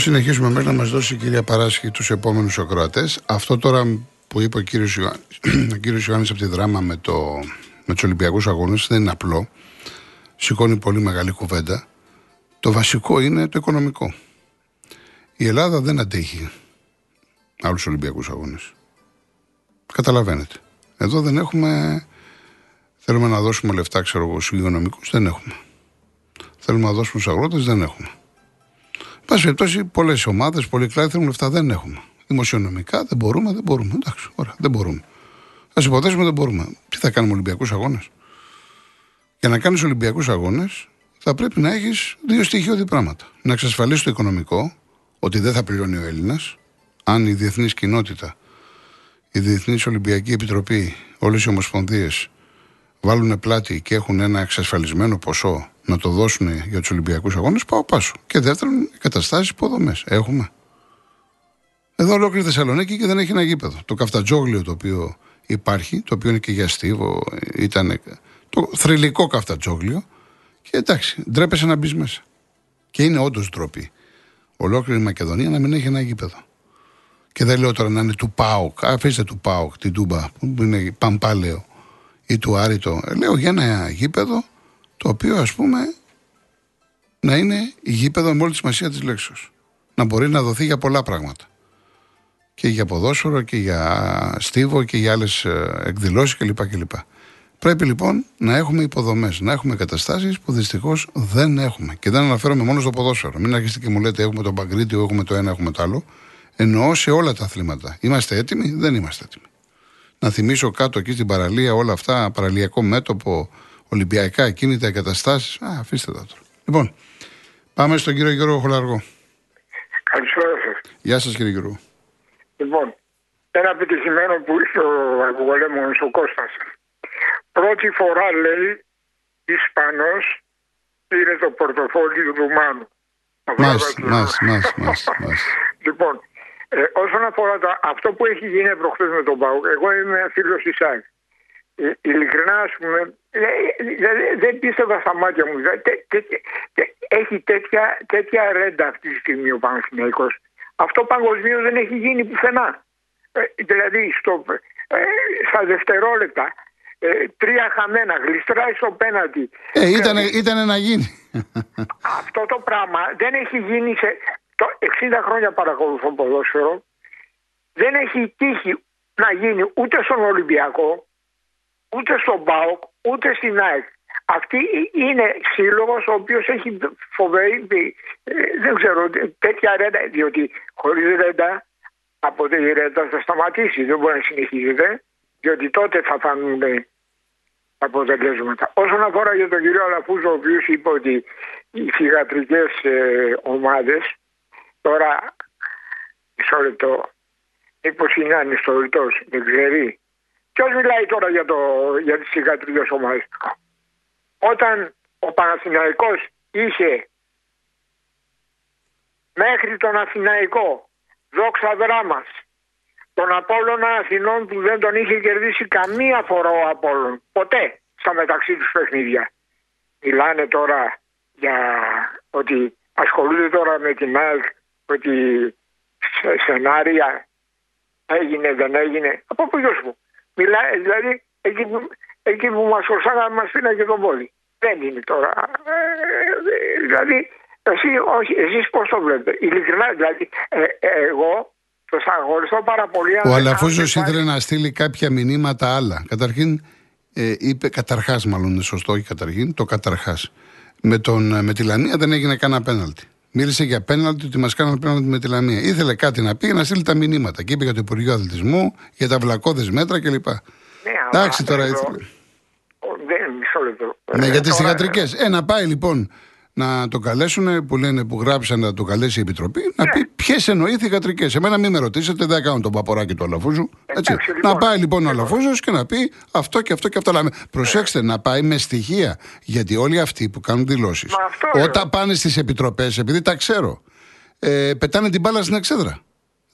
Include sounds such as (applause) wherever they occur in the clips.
συνεχίσουμε μέχρι να μας δώσει η κυρία Παράσχη τους επόμενους ακροατές. Αυτό τώρα που είπε ο κύριος Ιωάννης, (clears throat) Ιωάννης από τη δράμα με, το, με τους Ολυμπιακούς Αγώνες δεν είναι απλό. Σηκώνει πολύ μεγάλη κουβέντα. Το βασικό είναι το οικονομικό. Η Ελλάδα δεν αντέχει άλλους Ολυμπιακούς Αγώνες. Καταλαβαίνετε. Εδώ δεν έχουμε. Θέλουμε να δώσουμε λεφτά, ξέρω εγώ, στους υγειονομικούς, δεν έχουμε. Θέλουμε να δώσουμε στους αγρότες, δεν έχουμε. Πάση περιπτώσει, πολλές ομάδες, πολλοί κλάδοι θέλουν λεφτά, δεν έχουμε. Δημοσιονομικά δεν μπορούμε, δεν μπορούμε. Εντάξει, ωραία, δεν μπορούμε. Α υποθέσουμε δεν μπορούμε. Τι θα κάνουμε Ολυμπιακούς Αγώνες; Για να κάνεις Ολυμπιακούς Αγώνες, θα πρέπει να έχεις δύο στοιχειώδη πράγματα. Να εξασφαλίσεις το οικονομικό, ότι δεν θα πληρώνει ο Έλληνας, αν η διεθνής κοινότητα, η Διεθνής Ολυμπιακή Επιτροπή, όλες οι ομοσπονδίες βάλουν πλάτη και έχουν ένα εξασφαλισμένο ποσό να το δώσουν για τους Ολυμπιακούς Αγώνες, πάω πάσο. Και δεύτερον, εγκαταστάσει υποδομές. Έχουμε. Εδώ ολόκληρη Θεσσαλονίκη και δεν έχει ένα γήπεδο. Το καφτατζόγλιο το οποίο υπάρχει, το οποίο είναι και για στίβο, ήταν το θρηλυκό καφτατζόγλιο. Και εντάξει, ντρέπεσαι να μπεις μέσα. Και είναι όντως ντροπή. Ολόκληρη η Μακεδονία να μην έχει ένα γήπεδο. Και δεν λέω τώρα να είναι του ΠΑΟΚ, αφήστε του ΠΑΟΚ, την Τούμπα, που είναι Παμπάλαιο ή του Άρητο. Λέω για ένα γήπεδο το οποίο ας πούμε να είναι γήπεδο με όλη τη σημασία της λέξης. Να μπορεί να δοθεί για πολλά πράγματα. Και για ποδόσφαιρο και για στίβο και για άλλες ε, εκδηλώσεις κλπ. κλπ. Πρέπει λοιπόν να έχουμε υποδομές, να έχουμε καταστάσεις που δυστυχώς δεν έχουμε. Και δεν αναφέρομαι μόνο στο ποδόσφαιρο. Μην αρχίσετε και μου λέτε έχουμε τον Παγκρίτιο, έχουμε το ένα, έχουμε το άλλο. Εννοώ σε όλα τα αθλήματα. Είμαστε έτοιμοι, δεν είμαστε έτοιμοι. Να θυμίσω κάτω εκεί στην παραλία όλα αυτά, παραλιακό μέτωπο, Ολυμπιακά κίνητα εγκαταστάσεις. Α, αφήστε τα τώρα. Λοιπόν, πάμε στον κύριο Γιώργο Χολαργό. Καλησπέρα σας. Γεια σας κύριε Γιώργο. Λοιπόν, ένα επιτυχημένο που είχε ο Αργοπολέμο ο Κώστας. Πρώτη φορά λέει Ισπανός πήρε το πορτοφόλι του Ρουμάνου. Μας, μας, μας, μας, Λοιπόν, ε, όσον αφορά το, αυτό που έχει γίνει προχθές με τον Πάουκ, εγώ είμαι φίλος της ΑΕΚ. Ε, ειλικρινά, ας πούμε, ε, ε, δεν πίστευα στα μάτια μου. Έχει τέτοια, τέτοια ρέντα αυτή τη στιγμή ο Παναθηναϊκός. Αυτό παγκοσμίω δεν έχει γίνει πουθενά. δηλαδή, στο, στα δευτερόλεπτα, τρία χαμένα, γλιστράει στο πέναντι. Ε, ήταν, ήταν να γίνει. (laughs) Αυτό το πράγμα δεν έχει γίνει σε... Το 60 χρόνια παρακολουθώ ποδόσφαιρο. Δεν έχει τύχει να γίνει ούτε στον Ολυμπιακό, ούτε στον ΠΑΟΚ, ούτε στην ΑΕΚ. Αυτή είναι σύλλογος ο οποίος έχει φοβερή, ε, δεν ξέρω, τέτοια ρέντα, διότι χωρίς ρέντα από τη ρέντα θα σταματήσει, δεν μπορεί να συνεχίζεται, διότι τότε θα φανούν αποτελέσματα. Όσον αφορά για τον κύριο Αλαφούζο, ο οποίος είπε ότι οι θηγατρικές ε, ομάδες, τώρα μισό λεπτό, μήπως είναι ανιστορητό, δεν ξέρει. Ποιος μιλάει τώρα για, το, για τις συγκατρικές ομάδες; Όταν ο Παναθηναϊκός είχε μέχρι τον Αθηναϊκό δόξα δράμας τον Απόλλωνα Αθηνών που δεν τον είχε κερδίσει καμία φορά ο Απόλλων. Ποτέ στα μεταξύ τους παιχνίδια. Μιλάνε τώρα για ότι ασχολούνται τώρα με την ΑΕΚ ότι σενάρια έγινε δεν έγινε. Από πού σου. Μιλάει, δηλαδή εκεί που, εκεί που μας χωρσάγαμε μας και τον πόλη. Δεν είναι τώρα. Ε, δηλαδή, εσύ, όχι, εσείς πώς το βλέπετε; Ειλικρινά, δηλαδή, ε, εγώ το σαγωριστώ πάρα πολύ. Ο Αλαφούζος ήθελε να στείλει κάποια μηνύματα άλλα. Καταρχήν, ε, είπε καταρχάς μάλλον είναι σωστό, όχι καταρχήν, το καταρχάς. Με, τον, με τη Λαμία δεν έγινε κανένα πέναλτι. Μίλησε για πέναλτι ότι μας κάνανε πέναλτι με τη Λαμία. Ήθελε κάτι να πει να στείλει τα μηνύματα. Και είπε για το Υπουργείο Αθλητισμού, για τα βλακώδες μέτρα κλπ. Ναι, Εντάξει τώρα ήθελε. Δεν, μισό λεπτό. Ναι, για τι θηγατρικέ. Ε, να πάει λοιπόν να το καλέσουν, που λένε που γράψαν να το καλέσει η Επιτροπή, να ναι. πει ποιες εννοεί θηγατρικέ. Εμένα μην με ρωτήσετε, δεν κάνω τον παποράκι του Αλαφούζου. Έτσι. να λοιπόν, πάει λοιπόν ο Αλαφούζος και να πει αυτό και αυτό και αυτό. Ναι. Προσέξτε, να πάει με στοιχεία. Γιατί όλοι αυτοί που κάνουν δηλώσεις, όταν πάνε στις επιτροπές, επειδή τα ξέρω, ε, πετάνε την μπάλα στην εξέδρα.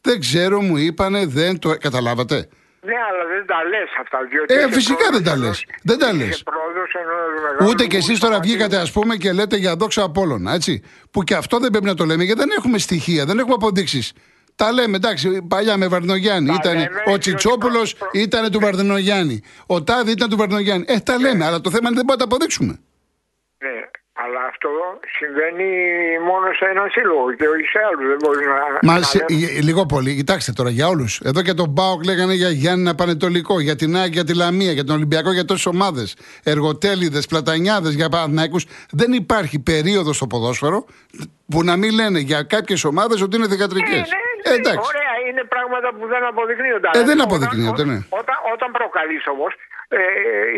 Δεν ξέρω, μου είπανε, δεν το. Καταλάβατε. Ναι, αλλά δεν τα λες αυτά. Διότι Ε, είσαι φυσικά δεν τα πρόεδρος λες. ενός- Δεν τα λες. είσαι πρόεδρος ενός μεγάλου Ούτε κι εσείς τώρα σωματείου. βγήκατε, ας πούμε, και λέτε για δόξα Απόλλωνα, έτσι. Που και αυτό δεν πρέπει να το λέμε, γιατί δεν έχουμε στοιχεία, δεν έχουμε αποδείξεις. Τα λέμε, εντάξει, παλιά με Βαρδινογιάννη. Τα Ήταν λέμε, ο διότι Τσιτσόπουλος, προ- προ- ήταν του Βαρδινογιάννη. Ο Τάδη ήταν του Βαρδινογιάννη. Ε, τα λέμε, αλλά το θέμα είναι δεν μπορούμε να τα αποδείξουμε. Ναι, αλλά αυτό συμβαίνει μόνο σε ένα σύλλογο και όχι σε άλλους. Δεν μπορείς να. Μα να σε- λέμε- ε, λίγο πολύ, κοιτάξτε τώρα για όλους. Εδώ και τον Μπάουκ λέγανε για Γιάννη Πανετολικό, για την ΑΕΚ, για τη Λαμία, για τον Ολυμπιακό, για τόσες ομάδες. Εργοτέλειδε, πλατανιάδες, για Παναθηναϊκούς. Δεν υπάρχει περίοδος στο ποδόσφαιρο που να μην λένε για κάποιες ομάδες ότι είναι θηγατρικέ. Ναι, ναι, Ε, ναι, εντάξει. Ωραία, είναι πράγματα που δεν αποδεικνύονται. Ε, Αλλά δεν όταν- αποδεικνύονται, ναι. Όταν, όταν προκαλείς όμως, ε,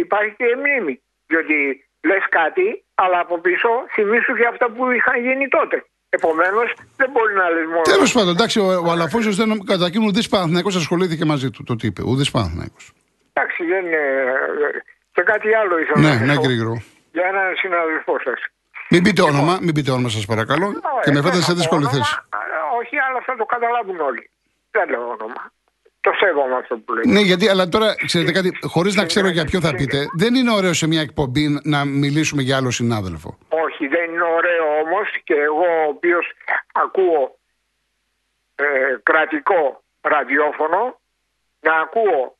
υπάρχει και μνήμη. Διότι λες κάτι, αλλά από πίσω θυμίσου και αυτά που είχαν γίνει τότε. Επομένως, δεν μπορεί να λες μόνο. Τέλος πάντων, εντάξει, ο, ο Αλαφούζο δεν κατά εκείνο ουδή Παναθηναϊκός ασχολήθηκε μαζί του. Το τι είπε, ουδή Παναθηναϊκός. Εντάξει, δεν είναι. Και κάτι άλλο ήθελα Ναι, να ναι, πω κύριε Γρηγορού. Για έναν συναδελφό σας. Μην πείτε όνομα, μην πείτε όνομα σας παρακαλώ. Και με φέρετε σε δύσκολη θέση. Όχι, αλλά θα το καταλάβουν όλοι. Δεν λέω όνομα. Το σέβομαι αυτό που λέει. Ναι, γιατί, αλλά τώρα, ξέρετε κάτι, χωρίς να ξέρω για ποιο θα πείτε, δεν είναι ωραίο σε μια εκπομπή να μιλήσουμε για άλλο συνάδελφο. Όχι, δεν είναι ωραίο όμως και εγώ ο οποίος ακούω ε, κρατικό ραδιόφωνο να ακούω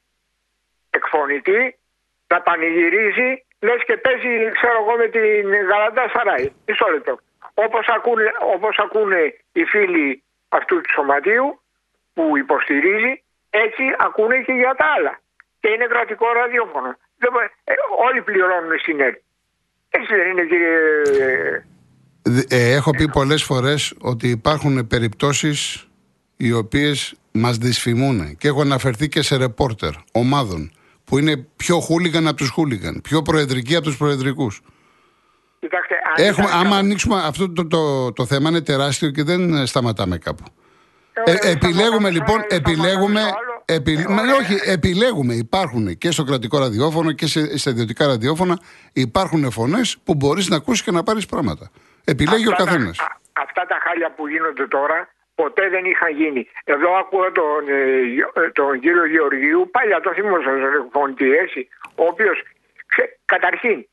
εκφωνητή να πανηγυρίζει λες και παίζει ξέρω εγώ με την Γαλαντά Σαράι. Μισό λεπτό. Όπως ακούνε, όπως ακούνε οι φίλοι αυτού του σωματείου που υποστηρίζει έτσι ακούνε και για τα άλλα. Και είναι κρατικό ραδιόφωνο. Δεν μπο- ε, όλοι πληρώνουν στην ΕΡΤ. Έτσι δεν είναι κύριε... Δ- ε, έχω πει πολλές φορές ότι υπάρχουν περιπτώσεις οι οποίες μας δυσφημούν. Και έχω αναφερθεί και σε ρεπόρτερ ομάδων που είναι πιο χούλιγαν από τους χούλιγαν, πιο προεδρικοί από τους προεδρικούς. Κοιτάξτε, αν Έχουμε, ήταν άμα καλό- ανοίξουμε αυτό το, το, το θέμα είναι τεράστιο και δεν ε, σταματάμε κάπου. Ε, Ε, επιλέγουμε σταματάμε λοιπόν, το ένα, επιλέγουμε, σταματάμε το άλλο. επι- Ε, μα, ωραία. όχι, επιλέγουμε. Υπάρχουν και στο κρατικό ραδιόφωνο και σε, στα ιδιωτικά ραδιόφωνα υπάρχουν φωνές που μπορείς να ακούσεις και να πάρεις πράγματα. Επιλέγει ο Αυτά τα- καθένας. α- Αυτά τα χάλια που γίνονται τώρα ποτέ δεν είχαν γίνει. Εδώ ακούω τον, ε, Γιο- ε, τον κύριο Γεωργίου, παλιά το θυμόσαι φωνητή, έτσι, ο οποίος καταρχήν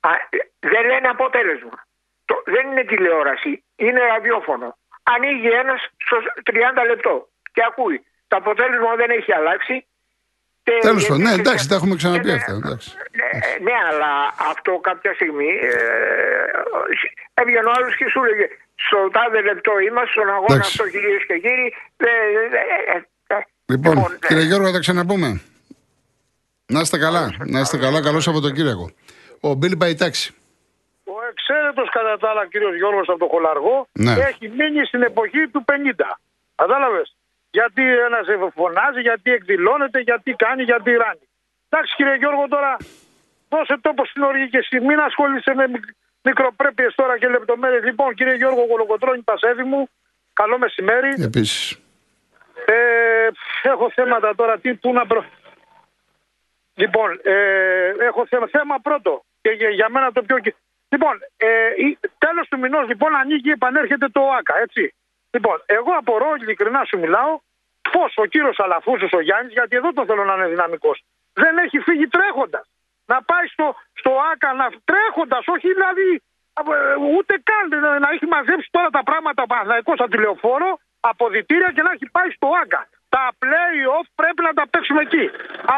α, ε, δεν λένε αποτέλεσμα. Το, δεν είναι τηλεόραση, είναι ραδιόφωνο. Ανοίγει ένας στο 30 λεπτό και ακούει. Το αποτέλεσμα δεν έχει αλλάξει. και Τέλος πάντων, ναι, γεννήθηκε- εντάξει, τα έχουμε ξαναπεί Ναι, αυτά. Εντάξει. ναι, ναι, αλλά αυτό κάποια στιγμή ε, έβγαινε ο άλλος και σου έλεγε στο τάδε λεπτό είμαστε στον αγώνα Εντάξει. αυτό κυρίες και κύριοι. Ε, ε, ε, ε, Λοιπόν, ε, κύριε Γιώργο, θα τα ξαναπούμε. Να είστε καλά, να είστε καλά. Καλό Σαββατοκύριακο. Ο Μπίλι Παϊτάξη. Ο εξαίρετος κατά τα άλλα κύριος Γιώργος από το Χολαργό Ναι. έχει μείνει στην εποχή του 50. Κατάλαβες; Γιατί ένας φωνάζει, γιατί εκδηλώνεται, γιατί κάνει, γιατί ράνει. Εντάξει κύριε Γιώργο τώρα δώσε τόπο στην οργή και εσύ. Μην ασχολείσαι με μικ- μικροπρέπειες τώρα και λεπτομέρειες. Λοιπόν κύριε Γιώργο Κολοκοτρώνη Πασέβη μου, καλό μεσημέρι. Επίσης. Ε, έχω θέματα τώρα, τι, πού να προ... Λοιπόν, ε, έχω θέμα, θέμα πρώτο και για, για μένα το πιο... κυ- Λοιπόν, ε, η- τέλος του μηνός λοιπόν ανοίγει επανέρχεται το ΆΚΑ, έτσι. Λοιπόν, εγώ απορώ, ειλικρινά σου μιλάω, πώς ο κύριος Αλαφούσος ο Γιάννης, γιατί εδώ το θέλω να είναι δυναμικός, δεν έχει φύγει τρέχοντας. Να πάει στο, στο ΆΚΑ να τρέχοντας, όχι δηλαδή ε, ούτε καν ε, να έχει μαζέψει τώρα τα πράγματα ο Παναθηναϊκός από τηλεοφόρο, αποδητήρια και να έχει πάει στο ΆΚΑ. Τα play-off πρέπει να τα παίξουμε εκεί.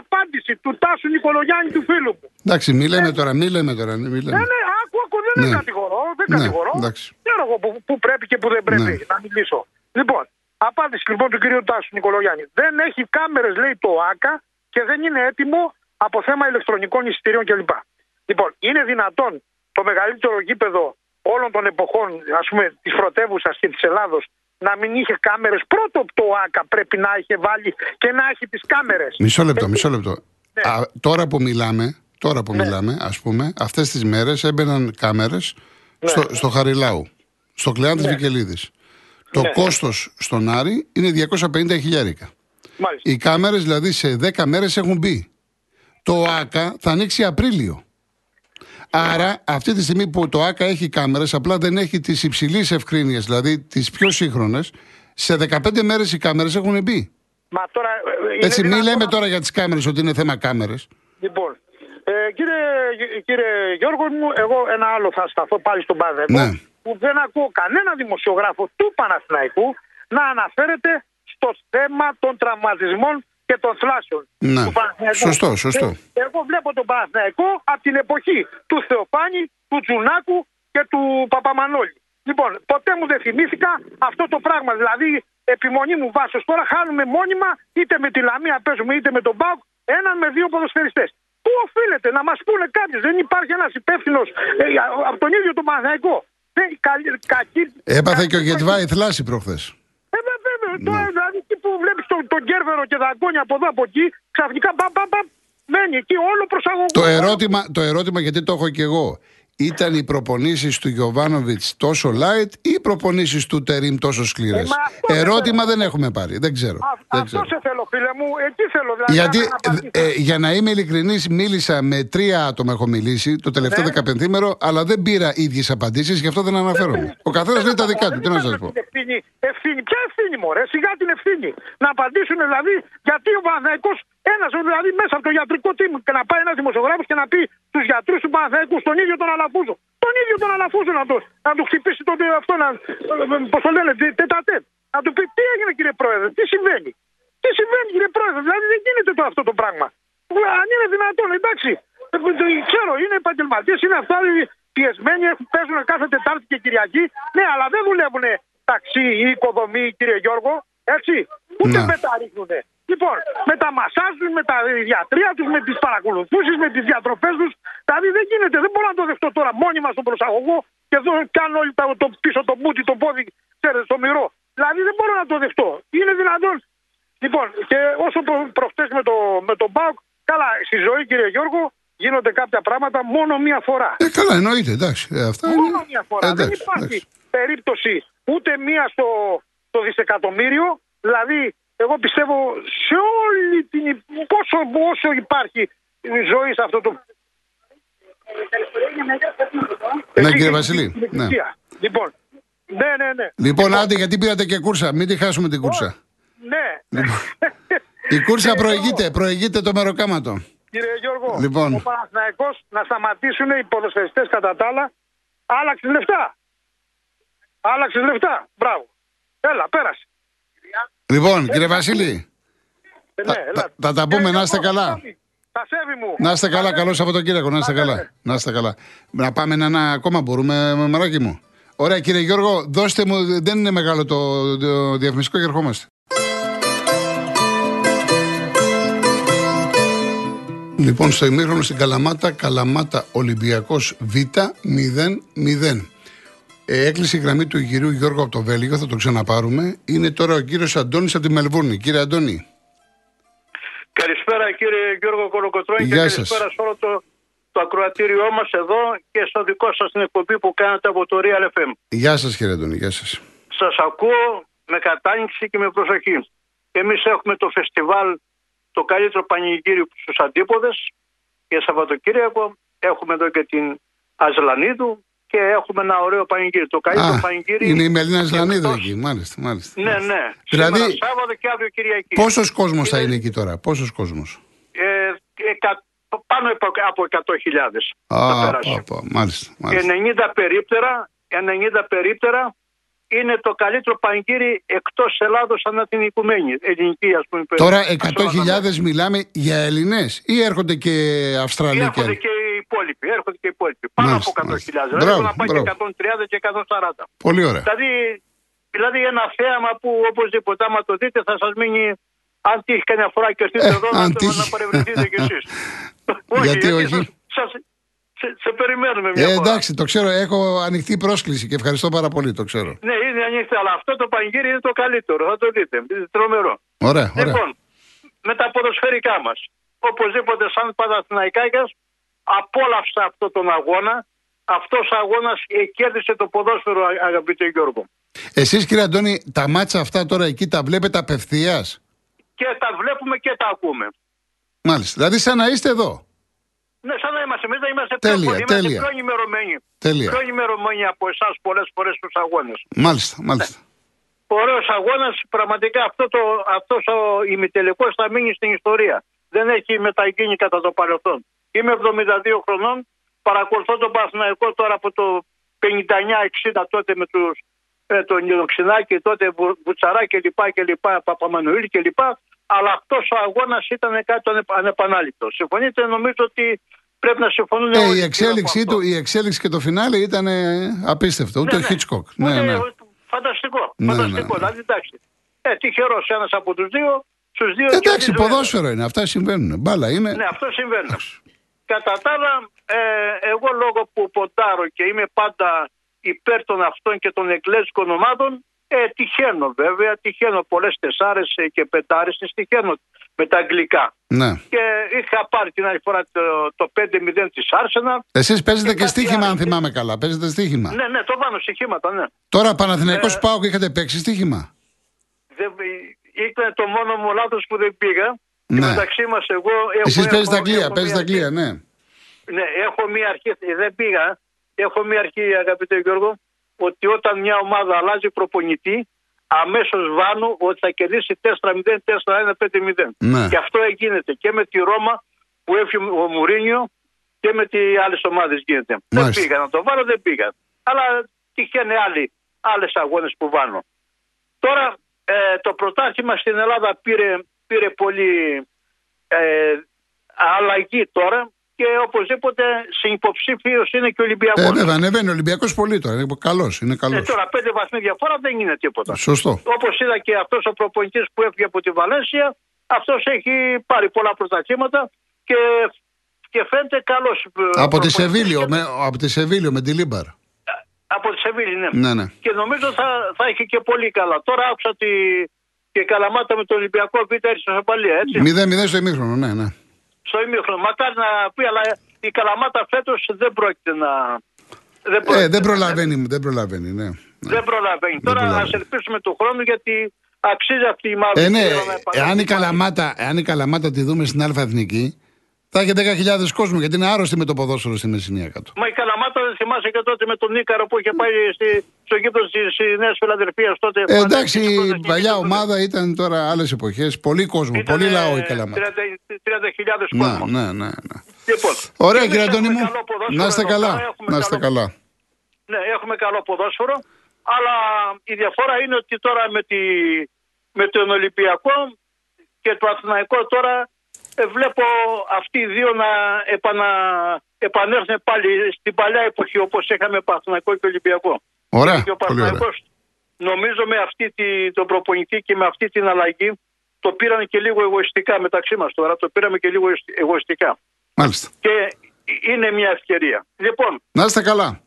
Απάντηση του Τάσου Νικολογιάννη του φίλου μου. Εντάξει, μη λέμε τώρα, μη λέμε τώρα. Μη Ναι, λέμε. ναι, άκου, άκου, δεν Ναι. κατηγορώ. Δεν Ναι, κατηγορώ. εντάξει. Ξέρω εγώ που, που πρέπει και που δεν πρέπει Ναι. να μιλήσω. Λοιπόν, απάντηση λοιπόν του κυρίου Τάσου Νικολογιάννη. Δεν έχει κάμερες, λέει το ΆΚΑ και δεν είναι έτοιμο από θέμα ηλεκτρονικών εισιτηρίων κλπ. Λοιπόν, είναι δυνατόν το μεγαλύτερο γήπεδο όλων των εποχών, ας πούμε, της πρωτεύουσας και της Ελλάδος να μην είχε κάμερες. Πρώτο το ΆΚΑ πρέπει να είχε βάλει και να έχει τις κάμερες. Μισό λεπτό, μισό λεπτό. Ναι. Α, τώρα που μιλάμε, τώρα που μιλάμε, ας πούμε, αυτές τις μέρες έμπαιναν κάμερες Ναι. στο, στο Χαριλάου, στο Κλεάν της Βικελίδης. Το Ναι. κόστος στον Άρη είναι 250 χιλιάρικα. Μάλιστα. Οι κάμερες δηλαδή σε 10 μέρες έχουν μπει. Το ΆΚΑ θα ανοίξει Απρίλιο. Άρα αυτή τη στιγμή που το ΆΚΑ έχει κάμερες απλά δεν έχει τις υψηλής ευκρίνειες, δηλαδή τις πιο σύγχρονες, σε 15 μέρες οι κάμερες έχουν μπει. Μα τώρα. ε, είναι Έτσι, μην δυνατόν λέμε να- τώρα για τις κάμερες ότι είναι θέμα κάμερες. Λοιπόν, ε, κύριε, κύριε Γιώργο μου, εγώ ένα άλλο θα σταθώ πάλι στον Παναθηναϊκό. Ναι. Που δεν ακούω κανένα δημοσιογράφο του Παναθηναϊκού να αναφέρεται στο θέμα των τραυματισμών και των θλάσεων Ναι. του Παναθηναϊκού. Σωστό, σωστό. Ε, εγώ βλέπω τον Παναθηναϊκό από την εποχή του Θεοφάνη, του Τζουνάκου και του Παπαμανόλη. Λοιπόν, ποτέ μου δεν θυμήθηκα αυτό το πράγμα. Δηλαδή, επιμονή μου βάσος τώρα χάνουμε μόνιμα είτε με τη Λαμία παίζουμε είτε με τον Μπάουκ έναν με δύο ποδοσφαιριστές. Πού οφείλεται να μας πούνε κάποιος. Δεν υπάρχει ένας υπεύθυνος από τον ίδιο τον Παναθηναϊκό. Δεν, καλή, κακή, Έπαθε κακή- και ο Γετβάη θλάση προχθές. Ε, βε- βέβαια. Τώρα δηλαδή εκεί που βλέπεις τον, τον Κέρβερο και δαγκόνια από εδώ από εκεί, ξαφνικά πα, πα, πα, μένει εκεί όλο προσαγωγός. Το ερώτημα, το ερώτημα, γιατί το έχω και εγώ, ήταν οι προπονήσεις του Γιωβάνοβιτς τόσο light ή οι προπονήσεις του Τερήμ τόσο σκληρές; Ε, μα αυτό δεν ερώτημα δεν έχουμε πάρει. Δεν ξέρω. Α, δεν αυτό ξέρω. σε θέλω, φίλε μου. Εκεί θέλω. Δηλαδή, Γιατί, να απαντήσω. ε, για να είμαι ειλικρινής, μίλησα με τρία άτομα. Έχω μιλήσει το τελευταίο Ναι. δεκαπενθήμερο, αλλά δεν πήρα ίδιες απαντήσεις, γι' αυτό δεν αναφέρομαι. Ο καθένας λέει τα δικά του. Τι να σας πω. Ευθύνη, ευθύνη. Ποια ευθύνη, μωρέ, σιγά την ευθύνη. Να απαντήσουν δηλαδή γιατί ο Παναθαϊκό, ένας δηλαδή μέσα από το ιατρικό team και να πάει ένας δημοσιογράφος και να πει στους γιατρούς του Παναθαϊκού, στον ίδιο τον Αλαφούζο. Τον ίδιο τον Αλαφούζο να, το, να του χτυπήσει τον αυτό, να, πώς το λένε, τετατέτ. Να του πει τι έγινε κύριε Πρόεδρε, τι συμβαίνει; Τι συμβαίνει κύριε Πρόεδρε, δηλαδή δεν γίνεται το, αυτό το πράγμα. Αν είναι δυνατόν, εντάξει. Ε, το Ξέρω, είναι επαγγελματίες, είναι αυτά πιεσμένοι, έχουν- παίζουν κάθε Τετάρτη και Κυριακή. Ναι, αλλά δεν δουλεύουν ταξί ή οικοδομή, κύριε Γιώργο. Έτσι. Ούτε Ναι. Μεταρρύχνουν. Λοιπόν, με τα μασάζ τους, με τα ιατρία τους, με τις παρακολουθήσεις, με τις διατροφές τους. Δηλαδή δεν γίνεται. Δεν μπορώ να το δεχτώ τώρα μόνιμα στον προσαγωγό και εδώ κάνω όλοι τα, το πίσω το μπούτι, το πόδι, ξέρετε, στο μυρό. Δηλαδή δεν μπορώ να το δεχτώ. Είναι δυνατόν. Λοιπόν, και όσο προ, προχτές με το, με τον Μπάουκ, καλά, στη ζωή κύριε Γιώργο, γίνονται κάποια πράγματα μόνο μία φορά. Ε, καλά, εννοείται, εντάξει. Ε, αυτά είναι- Μόνο μία φορά. Δεν Εντάξει, υπάρχει εντάξει. περίπτωση ούτε μία στο, στο δισεκατομμύριο. Δηλαδή, εγώ πιστεύω σε όλη την. υ- Πόσο, όσο υπάρχει ζωή σε αυτό το. Ναι, Εσύ, κύριε την- Βασιλή, την ναι. εκκλησία. Λοιπόν, ναι, ναι, ναι. Λοιπόν, άντε, γιατί πήρατε και κούρσα. Μην τη χάσουμε την κούρσα. Ναι. (laughs) Η κούρσα Κύριε προηγείται, προηγείται το μεροκάματο. Κύριε Γιώργο, Λοιπόν. ο Παναθηναϊκός να σταματήσουν οι ποδοσφαιριστές κατά τα άλλα. Άλλαξε λεφτά. Άλλαξε λεφτά. Μπράβο. Έλα, πέρασε. Λοιπόν, κύριε Βασίλη, Ε, Θα- ναι, θα- έλα. θα τα πούμε, Κύριε να είστε Γιώργο, καλά. συγγνώμη. Τα σέβη μου. να είστε καλά, καλό Σαββατοκύριακο, να είστε Τα καλά. σέβη. Να είστε καλά. Να πάμε ένα, ένα ακόμα, μπορούμε, μαράκι μου. Ωραία, κύριε Γιώργο, δώστε μου, δεν είναι μεγάλο το, το διαφημιστικό και ερχόμαστε. Λοιπόν, στο ημίχρονο στην Καλαμάτα, Καλαμάτα Ολυμπιακός Β 0-0. Ε, έκλεισε η γραμμή του κυρίου Γιώργου από το Βέλγιο, θα το ξαναπάρουμε. Είναι τώρα ο κύριος Αντώνης από τη Μελβούρνη. Κύριε Αντώνη, Καλησπέρα κύριε Γιώργο Κολοκοτρώνη και Γεια σας. καλησπέρα σε όλο το, το ακροατήριό μας εδώ και στο δικό σας την εκπομπή που κάνετε από το Real FM. γεια σας κύριε Αντώνη, γεια σας. Σας ακούω με κατάνοιξη και με προσοχή. Εμείς έχουμε το φεστιβάλ το καλύτερο πανηγύρι στους αντίποδες για Σαββατοκύριακο. Έχουμε εδώ και την Αζλανίδου και έχουμε ένα ωραίο πανηγύρι. Το καλύτερο Α, πανηγύρι. είναι η Μελίνα Ζλανίδου εκτός- εκεί, μάλιστα. μάλιστα. Ναι, ναι. Δηλαδή- Σήμερα Σάββατο και αύριο Κυριακή. Πόσος κόσμος θα Είναι- είναι εκεί τώρα, πόσος κόσμος; Ε, εκα- πάνω από, από 100.000 θα Α, περάσει. πα, πα, μάλιστα, μάλιστα. 90 περίπτερα, 90 περίπτερα είναι το καλύτερο πανηγύρι εκτός Ελλάδος ανά την οικουμένη. Ελληνική ας πούμε. Τώρα ας πούμε, 100.000 μιλάμε για Ελληνές ή έρχονται και Αυστραλοί και Έρχονται άλλοι; και οι υπόλοιποι. Έρχονται και οι υπόλοιποι. Πάνω Μάλιστα, από 100.000. μάλιστα. Δηλαδή Μπράβο, έχουν να πάει και μπράβο. 130 και 140. Πολύ ωραία. Δηλαδή, δηλαδή ένα θέαμα που οπωσδήποτε άμα το δείτε θα σας μείνει αν τύχει κανένα φορά και έρθετε Ε, εδώ αν να, τύχει. να παρευρεθείτε κι εσείς. (laughs) Γιατί όχι. σας- σας- σε, σε περιμένουμε μια Ε, φορά. εντάξει, το ξέρω, έχω ανοιχτή πρόσκληση και ευχαριστώ πάρα πολύ, το ξέρω. Ναι, είναι ανοιχτή, αλλά αυτό το πανηγύρι είναι το καλύτερο. Θα το δείτε. Είναι τρομερό. Ωραία, ωραία. Λοιπόν, με τα ποδοσφαιρικά μας. Οπωσδήποτε, σαν Παναθηναϊκάκια, απόλαυσα αυτό τον αγώνα. Αυτός ο αγώνας κέρδισε το ποδόσφαιρο, α- αγαπητέ Γιώργο. Εσείς κύριε Αντώνη, τα μάτσα αυτά τώρα εκεί τα βλέπετε απευθείας; Και τα βλέπουμε και τα ακούμε. Μάλιστα. Δηλαδή σαν να είστε εδώ. Ναι, σαν να είμαστε εμείς, να είμαστε Τέλεια, πιο, είμαστε τέλεια. πιο ενημερωμένοι. Τέλεια. Πιο ενημερωμένοι από εσάς πολλές φορές στους αγώνες. Μάλιστα, μάλιστα. Ωραίος αγώνας. Πραγματικά αυτό το, αυτός ο ημιτελικός θα μείνει στην ιστορία. Δεν έχει μεταγίνει κατά το παρελθόν. Είμαι 72 χρονών. Παρακολουθώ τον Παθηναϊκό τώρα από το 59-60 τότε με τους με τον Ιωξινάκη, τότε Βουτσαρά και λοιπά και λοιπά, Παπαμανουήλ και λοιπά. Αλλά αυτός ο αγώνας ήταν κάτι ανεπανάληπτο. Συμφωνείτε, νομίζω ότι πρέπει να συμφωνούν ε, όλοι. Η εξέλιξή, του, η εξέλιξη και το φινάλε ήταν απίστευτο. Ούτε ναι, ο Χίτσκοκ. Ναι, ναι. ναι. Φανταστικό. Ναι, φανταστικό. Ναι, δηλαδή, εντάξει. Ε, τυχερός ένας από τους δύο. Στους δύο εντάξει, ποδόσφαιρο είναι. Αυτά συμβαίνουν. Μπάλα είναι. Ναι, αυτό συμβαίνει. Κατά τα άλλα, ε, εγώ λόγω που ποντάρω και είμαι πάντα υπέρ των αυτών και των εγκλέζικων ομάδων, ε, τυχαίνω βέβαια, τυχαίνω πολλές τεσσάρες και πεντάρε, τυχαίνω με τα αγγλικά. Ναι. Και είχα πάρει την άλλη φορά το, το 5-0 της Άρσενα. Εσείς παίζετε και, και στοίχημα, αν θυμάμαι καλά. Παίζετε στοίχημα. Ναι, ναι, το πάνω στοιχήματα, ναι. Τώρα Παναθηναϊκός ε, πάω και είχατε παίξει στοίχημα; Δεν, ήταν το μόνο μου λάθος που δεν πήγα. Ναι. Και μεταξύ μας, εγώ. Εσείς παίζετε Αγγλία, παίζετε Αγγλία, ναι. Ναι, έχω μία αρχή, δεν πήγα. Έχω μία αρχή, αγαπητέ Γιώργο, ότι όταν μια ομάδα αλλάζει προπονητή, αμέσως βάνω ότι θα κερδίσει 4-0, 4-1, 5-0. Ναι. Και αυτό γίνεται και με τη Ρώμα που έφυγε ο Μουρίνιο και με τις άλλες ομάδες γίνεται. Δεν πήγα να το βάλω, δεν πήγα. Αλλά τυχαίνει άλλοι άλλες αγώνες που βάνω. Τώρα ε, το πρωτάθλημα στην Ελλάδα πήρε, πήρε πολύ ε, αλλαγή τώρα και οπωσδήποτε συνυποψήφιο είναι και ο Ολυμπιακός. Ε, βέβαια, ανεβαίνει ο Ολυμπιακός πολύ τώρα. Είναι καλός. Είναι καλός. Ε, τώρα πέντε βαθμοί διαφορά δεν είναι τίποτα. Σωστό. Όπως είδα και αυτός ο προπονητής που έφυγε από τη Βαλένσια, αυτός έχει πάρει πολλά πρωταθλήματα και, και φαίνεται καλός. Ε, από τη Σεβίλιο, με, από τη Σεβίλη ο Μεντιλίμπαρ. Από τη Σεβίλη, ναι. ναι, ναι. Και νομίζω θα, θα έχει και πολύ καλά. Τώρα άκουσα ότι και καλαμάτα με τον Ολυμπιακό Β' έρθει στο Σαπαλία, έτσι. 0-0 στο ημίχρονο, ναι, ναι στο ημίχρονο. Μακάρι να πει, αλλά η Καλαμάτα φέτος δεν πρόκειται να. Δεν, πρόκειται, ε, δεν προλαβαίνει, δεν προλαβαίνει, ναι. Δεν προλαβαίνει. Τώρα α ελπίσουμε του χρόνου γιατί αξίζει αυτή η μάχη. Ε, ναι, εάν η, Καλαμάτα, εάν η Καλαμάτα τη δούμε στην Αλφα Εθνική, θα έχει 10.000 κόσμο γιατί είναι άρρωστη με το ποδόσφαιρο στη Μεσσηνία κάτω. Μα η Καλαμάτα δεν θυμάσαι και τότε με τον Νίκαρο που είχε πάει στη, στο γήπεδο τη Νέα Φιλαδελφία τότε. Ε, εντάξει, η παλιά ομάδα ήταν τώρα άλλες εποχές. Πολύ κόσμο, ήταν, πολύ λαό η Καλαμάτα. 30.000 κόσμο. Ναι, ναι, ναι. ναι. Λοιπόν, Ωραία κύριε Αντώνη μου. Να είστε καλά. Να είστε καλά. Ναι, έχουμε καλό ποδόσφαιρο. Αλλά η διαφορά είναι ότι τώρα με, τη, με τον Ολυμπιακό και το Αθηναϊκό τώρα ε, βλέπω αυτοί οι δύο να επανα, επανέλθουν πάλι στην παλιά εποχή όπως είχαμε Παθηνακό και Ολυμπιακό. Ωραία, και ο νομίζω με αυτή τη, το προπονητή και με αυτή την αλλαγή το πήραν και λίγο εγωιστικά μεταξύ μας τώρα, το πήραμε και λίγο εγωιστικά. Μάλιστα. Και είναι μια ευκαιρία. Λοιπόν, να είστε καλά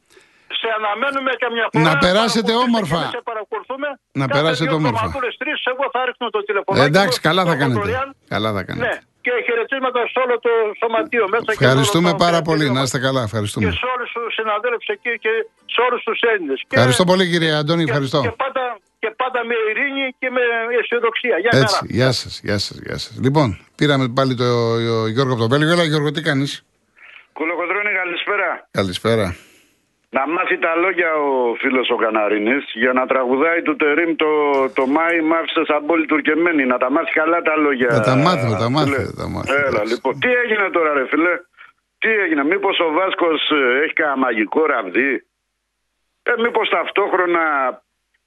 σε αναμένουμε καμιά φορά. Να περάσετε όμορφα. Σε παρακολουθούμε. Να περάσετε όμορφα. Τρεις, εγώ θα ρίχνω το τηλεφωνάκι. Ε, εντάξει, καλά θα κάνετε. Καλά θα κάνετε. Ναι. Και χαιρετίσματα σε όλο το σωματείο μέσα. Ευχαριστούμε και πάρα πολύ. Να είστε καλά. Ευχαριστούμε. Και σε όλους τους συναδέλφους εκεί και σε όλους τους Έλληνες. Ευχαριστώ πολύ κύριε Αντώνη. Ευχαριστώ. Και πάντα, και πάντα με ειρήνη και με αισιοδοξία. Γεια Έτσι, γεια σας, γεια σας, γεια σας. Λοιπόν, πήραμε πάλι το Γιώργο από το Βέλγιο. Έλα, Γιώργο, τι κάνεις; Κολοκοντρώνη, καλησπέρα. Καλησπέρα. Να μάθει τα λόγια ο φίλος ο Καναρίνη για να τραγουδάει του Τερήμ το, το Μάη μ' άφησε σαν πόλη τουρκεμένη. Να τα μάθει καλά τα λόγια. Να τα μάθω, τα μάθω. Τα μάθω Έλα, λοιπόν. Τι έγινε τώρα, ρε φίλε; Τι έγινε, μήπως ο Βάσκος ε, έχει κανένα μαγικό ραβδί; Ε, μήπως ταυτόχρονα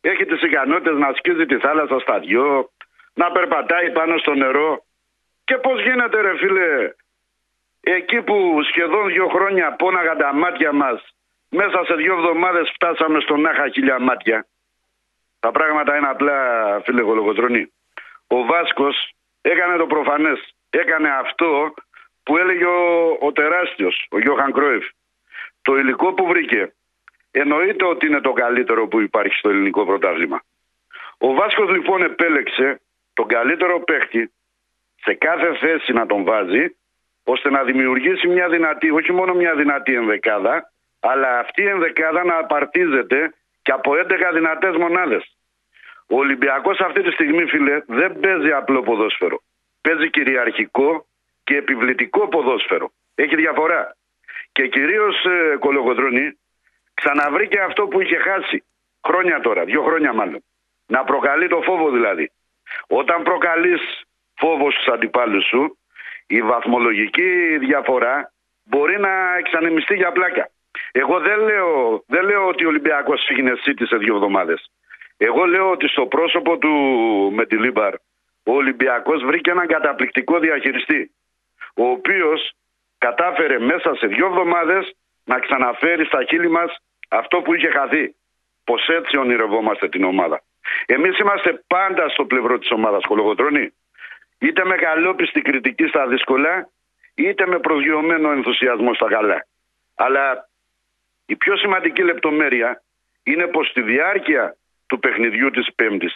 έχει τις ικανότητες να σκίζει τη θάλασσα στα δυο, να περπατάει πάνω στο νερό; Και πώς γίνεται, ρε φίλε, εκεί που σχεδόν δύο χρόνια πόναγαν τα μάτια μας μέσα σε δύο εβδομάδες φτάσαμε στον Άχα χιλιά μάτια. Τα πράγματα είναι απλά, φίλε Γολογοτρονή. Ο Βάσκος έκανε το προφανές. Έκανε αυτό που έλεγε ο, ο τεράστιος, ο Γιώχαν Κρόεφ. Το υλικό που βρήκε. Εννοείται ότι είναι το καλύτερο που υπάρχει στο ελληνικό πρωτάθλημα. Ο Βάσκος λοιπόν επέλεξε τον καλύτερο παίχτη σε κάθε θέση να τον βάζει ώστε να δημιουργήσει μια δυνατή, όχι μόνο μια δυνατή ενδεκάδα, αλλά αυτή η ενδεκάδα να απαρτίζεται και από 11 δυνατές μονάδες. Ο Ολυμπιακός αυτή τη στιγμή, φίλε, δεν παίζει απλό ποδόσφαιρο. Παίζει κυριαρχικό και επιβλητικό ποδόσφαιρο. Έχει διαφορά. Και κυρίως ε, κολογοδρονή ξαναβρήκε αυτό που είχε χάσει χρόνια τώρα, δύο χρόνια μάλλον. Να προκαλεί το φόβο δηλαδή. Όταν προκαλείς φόβο στους αντιπάλους σου, η βαθμολογική διαφορά μπορεί να εξανεμιστεί για πλάκα. Εγώ δεν λέω, δεν λέω ότι ο Ολυμπιακός έγινε City σε δύο εβδομάδες. Εγώ λέω ότι στο πρόσωπο του Μεντιλίμπαρ ο Ολυμπιακός βρήκε έναν καταπληκτικό διαχειριστή ο οποίος κατάφερε μέσα σε δύο εβδομάδες να ξαναφέρει στα χείλη μας αυτό που είχε χαθεί. Πως έτσι ονειρευόμαστε την ομάδα. Εμείς είμαστε πάντα στο πλευρό της ομάδας Κολογοτρώνη. Είτε με καλόπιστη κριτική στα δύσκολα, είτε με προσγειωμένο ενθουσιασμό στα καλά. Αλλά η πιο σημαντική λεπτομέρεια είναι πως στη διάρκεια του παιχνιδιού της Πέμπτης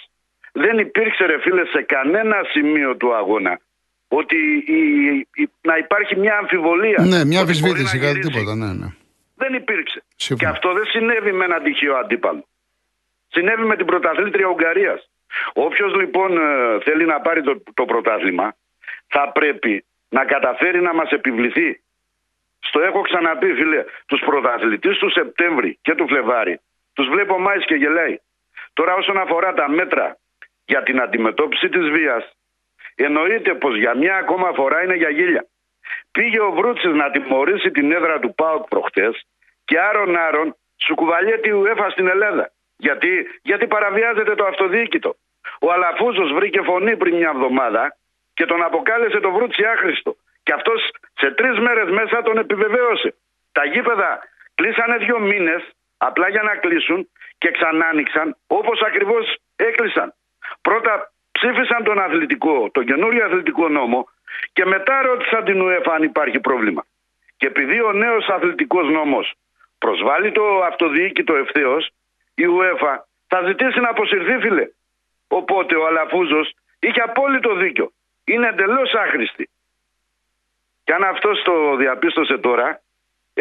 δεν υπήρξε ρε φίλε σε κανένα σημείο του αγώνα ότι η, η, να υπάρχει μια αμφιβολία. Ναι, μια αμφισβήτηση, κάτι τίποτα. Ναι, ναι. Δεν υπήρξε. Και αυτό δεν συνέβη με έναν τυχαίο αντίπαλο. Συνέβη με την πρωταθλήτρια Ουγγαρίας. Όποιος λοιπόν ε, θέλει να πάρει το, το πρωτάθλημα θα πρέπει να καταφέρει να μας επιβληθεί. Στο έχω ξαναπεί φίλε, τους πρωταθλητές του Σεπτέμβρη και του Φλεβάρι τους βλέπω μάης και γελάει. Τώρα όσον αφορά τα μέτρα για την αντιμετώπιση της βίας εννοείται πως για μια ακόμα φορά είναι για γέλια. Πήγε ο Βρούτσης να τιμωρήσει την έδρα του ΠΑΟΚ προχτές και άρον άρον σου κουβαλιέται η UEFA στην Ελλάδα. Γιατί, γιατί παραβιάζεται το αυτοδιοίκητο. Ο Αλαφούζος βρήκε φωνή πριν μια εβδομάδα και τον αποκάλεσε το Βρούτσι άχρηστο. Και αυτός σε τρεις μέρες μέσα τον επιβεβαίωσε. Τα γήπεδα κλείσανε δύο μήνες απλά για να κλείσουν και ξανά άνοιξαν όπως ακριβώς έκλεισαν. Πρώτα ψήφισαν τον αθλητικό, τον καινούριο αθλητικό νόμο και μετά ρώτησαν την UEFA αν υπάρχει πρόβλημα. Και επειδή ο νέος αθλητικός νόμος προσβάλλει το αυτοδιοίκητο ευθέως, η UEFA θα ζητήσει να αποσυρθεί φίλε. Οπότε ο Αλαφούζος είχε απόλυτο δίκιο. Είναι εντελώς άχρηστη. Και αν αυτός το διαπίστωσε τώρα,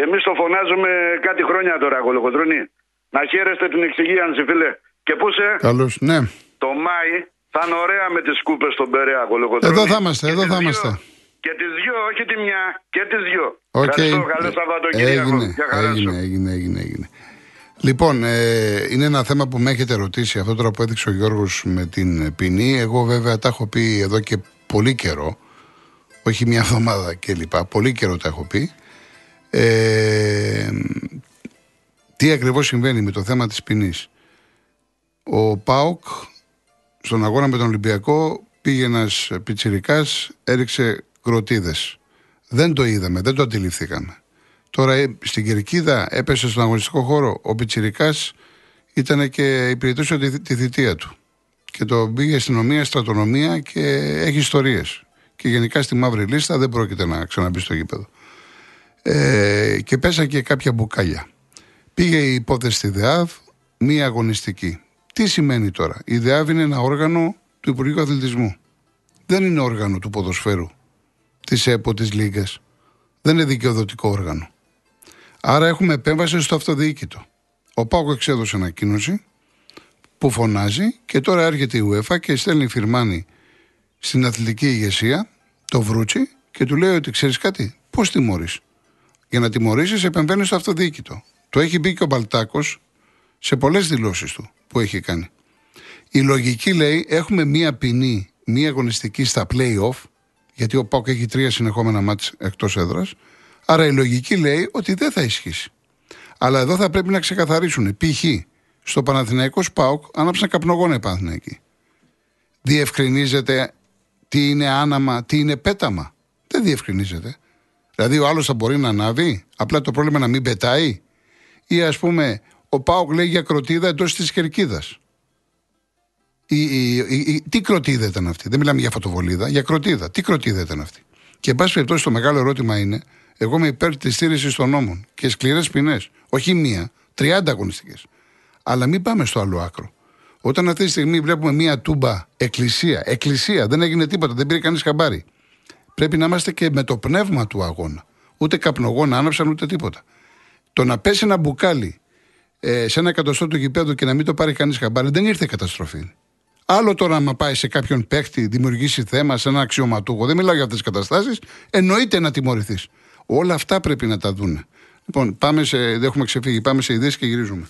εμείς το φωνάζουμε κάτι χρόνια τώρα, Κολοκοτρόνη. Να χαίρεστε την εξυγίανση, φίλε. Και πού σε. Καλώς, ναι. Το Μάη θα είναι ωραία με τις κούπε στον Περέα, Κολοκοτρόνη. Εδώ θα είμαστε, εδώ θα είμαστε. Και τις δυο, όχι τη μια, και τις δυο. Okay. Ευχαριστώ, καλό Σαββατοκύριακο. Έγινε, έγινε, έγινε, έγινε, έγινε. Λοιπόν, ε, είναι ένα θέμα που με έχετε ρωτήσει αυτό τώρα που έδειξε ο Γιώργος με την ποινή. Εγώ βέβαια τα έχω πει εδώ και πολύ καιρό, όχι μια εβδομάδα κλπ. Πολύ καιρό τα έχω πει. Ε, τι ακριβώς συμβαίνει με το θέμα της ποινής. Ο ΠΑΟΚ στον αγώνα με τον Ολυμπιακό πήγε ένας πιτσιρικάς, έριξε κροτίδες. Δεν το είδαμε, δεν το αντιληφθήκαμε. Τώρα ε, στην Κερκίδα έπεσε στον αγωνιστικό χώρο. Ο Πιτσιρικάς ήταν και υπηρετούσε τη, τη θητεία του. Και το πήγε αστυνομία, στρατονομία και έχει ιστορίες. Και γενικά στη μαύρη λίστα δεν πρόκειται να ξαναμπεί στο γήπεδο. Ε, και πέσα και κάποια μπουκάλια. Πήγε η υπόθεση στη ΔΕΑΒ, μία αγωνιστική. Τι σημαίνει τώρα; Η ΔΕΑΒ είναι ένα όργανο του Υπουργείου Αθλητισμού. Δεν είναι όργανο του ποδοσφαίρου, της ΕΠΟ, της Λίγκας. Δεν είναι δικαιοδοτικό όργανο. Άρα έχουμε επέμβαση στο αυτοδιοίκητο. Ο Πάκος εξέδωσε ανακοίνωση που φωνάζει και τώρα έρχεται η UEFA και στέλνει φυρμάνι στην αθλητική ηγεσία, το βρούτσι, και του λέει ότι ξέρεις κάτι, πώς τιμωρείς. Για να τιμωρήσεις, επεμβαίνεις στο αυτοδιοίκητο. Το έχει πει και ο Μπαλτάκος σε πολλές δηλώσεις του που έχει κάνει. Η λογική λέει: Έχουμε μία ποινή, μία αγωνιστική στα playoff, γιατί ο Πάκο έχει τρία συνεχόμενα μάτια εκτός έδρας. Άρα η λογική λέει ότι δεν θα ισχύσει. Αλλά εδώ θα πρέπει να ξεκαθαρίσουν. Π.χ. στο Παναθηναϊκός ΣΠΑΟΚ άναψαν καπνογόνα οι Παναθηναϊκοί. Διευκρινίζεται τι είναι άναμα, τι είναι πέταμα. Δεν διευκρινίζεται. Δηλαδή ο άλλος θα μπορεί να ανάβει, απλά το πρόβλημα να μην πετάει. Ή ας πούμε, ο Πάοκ λέει για κροτίδα εντός της κερκίδας. τι κροτίδα ήταν αυτή; Δεν μιλάμε για φωτοβολίδα, για κροτίδα. Τι κροτίδα ήταν αυτή; Και εν πάση περιπτώσει το μεγάλο ερώτημα είναι, εγώ είμαι υπέρ της στήριξη των νόμων και σκληρές ποινές. Όχι μία, 30 αγωνιστικές. Αλλά μην πάμε στο άλλο άκρο. Όταν αυτή τη στιγμή βλέπουμε μία τούμπα εκκλησία, εκκλησία, δεν έγινε τίποτα, δεν πήρε κανείς χαμπάρι. Πρέπει να είμαστε και με το πνεύμα του αγώνα. Ούτε καπνογόνα άναψαν ούτε τίποτα. Το να πέσει ένα μπουκάλι ε, σε ένα εκατοστό του γηπέδου και να μην το πάρει κανείς χαμπάρι δεν ήρθε καταστροφή. Άλλο τώρα, άμα πάει σε κάποιον παίχτη, δημιουργήσει θέμα, σε ένα αξιωματούχο, δεν μιλάω για αυτές τις καταστάσεις, εννοείται να τιμωρηθείς. Όλα αυτά πρέπει να τα δούνε. Λοιπόν, πάμε σε, δεν έχουμε ξεφύγει, πάμε σε ιδέε και γυρίζουμε.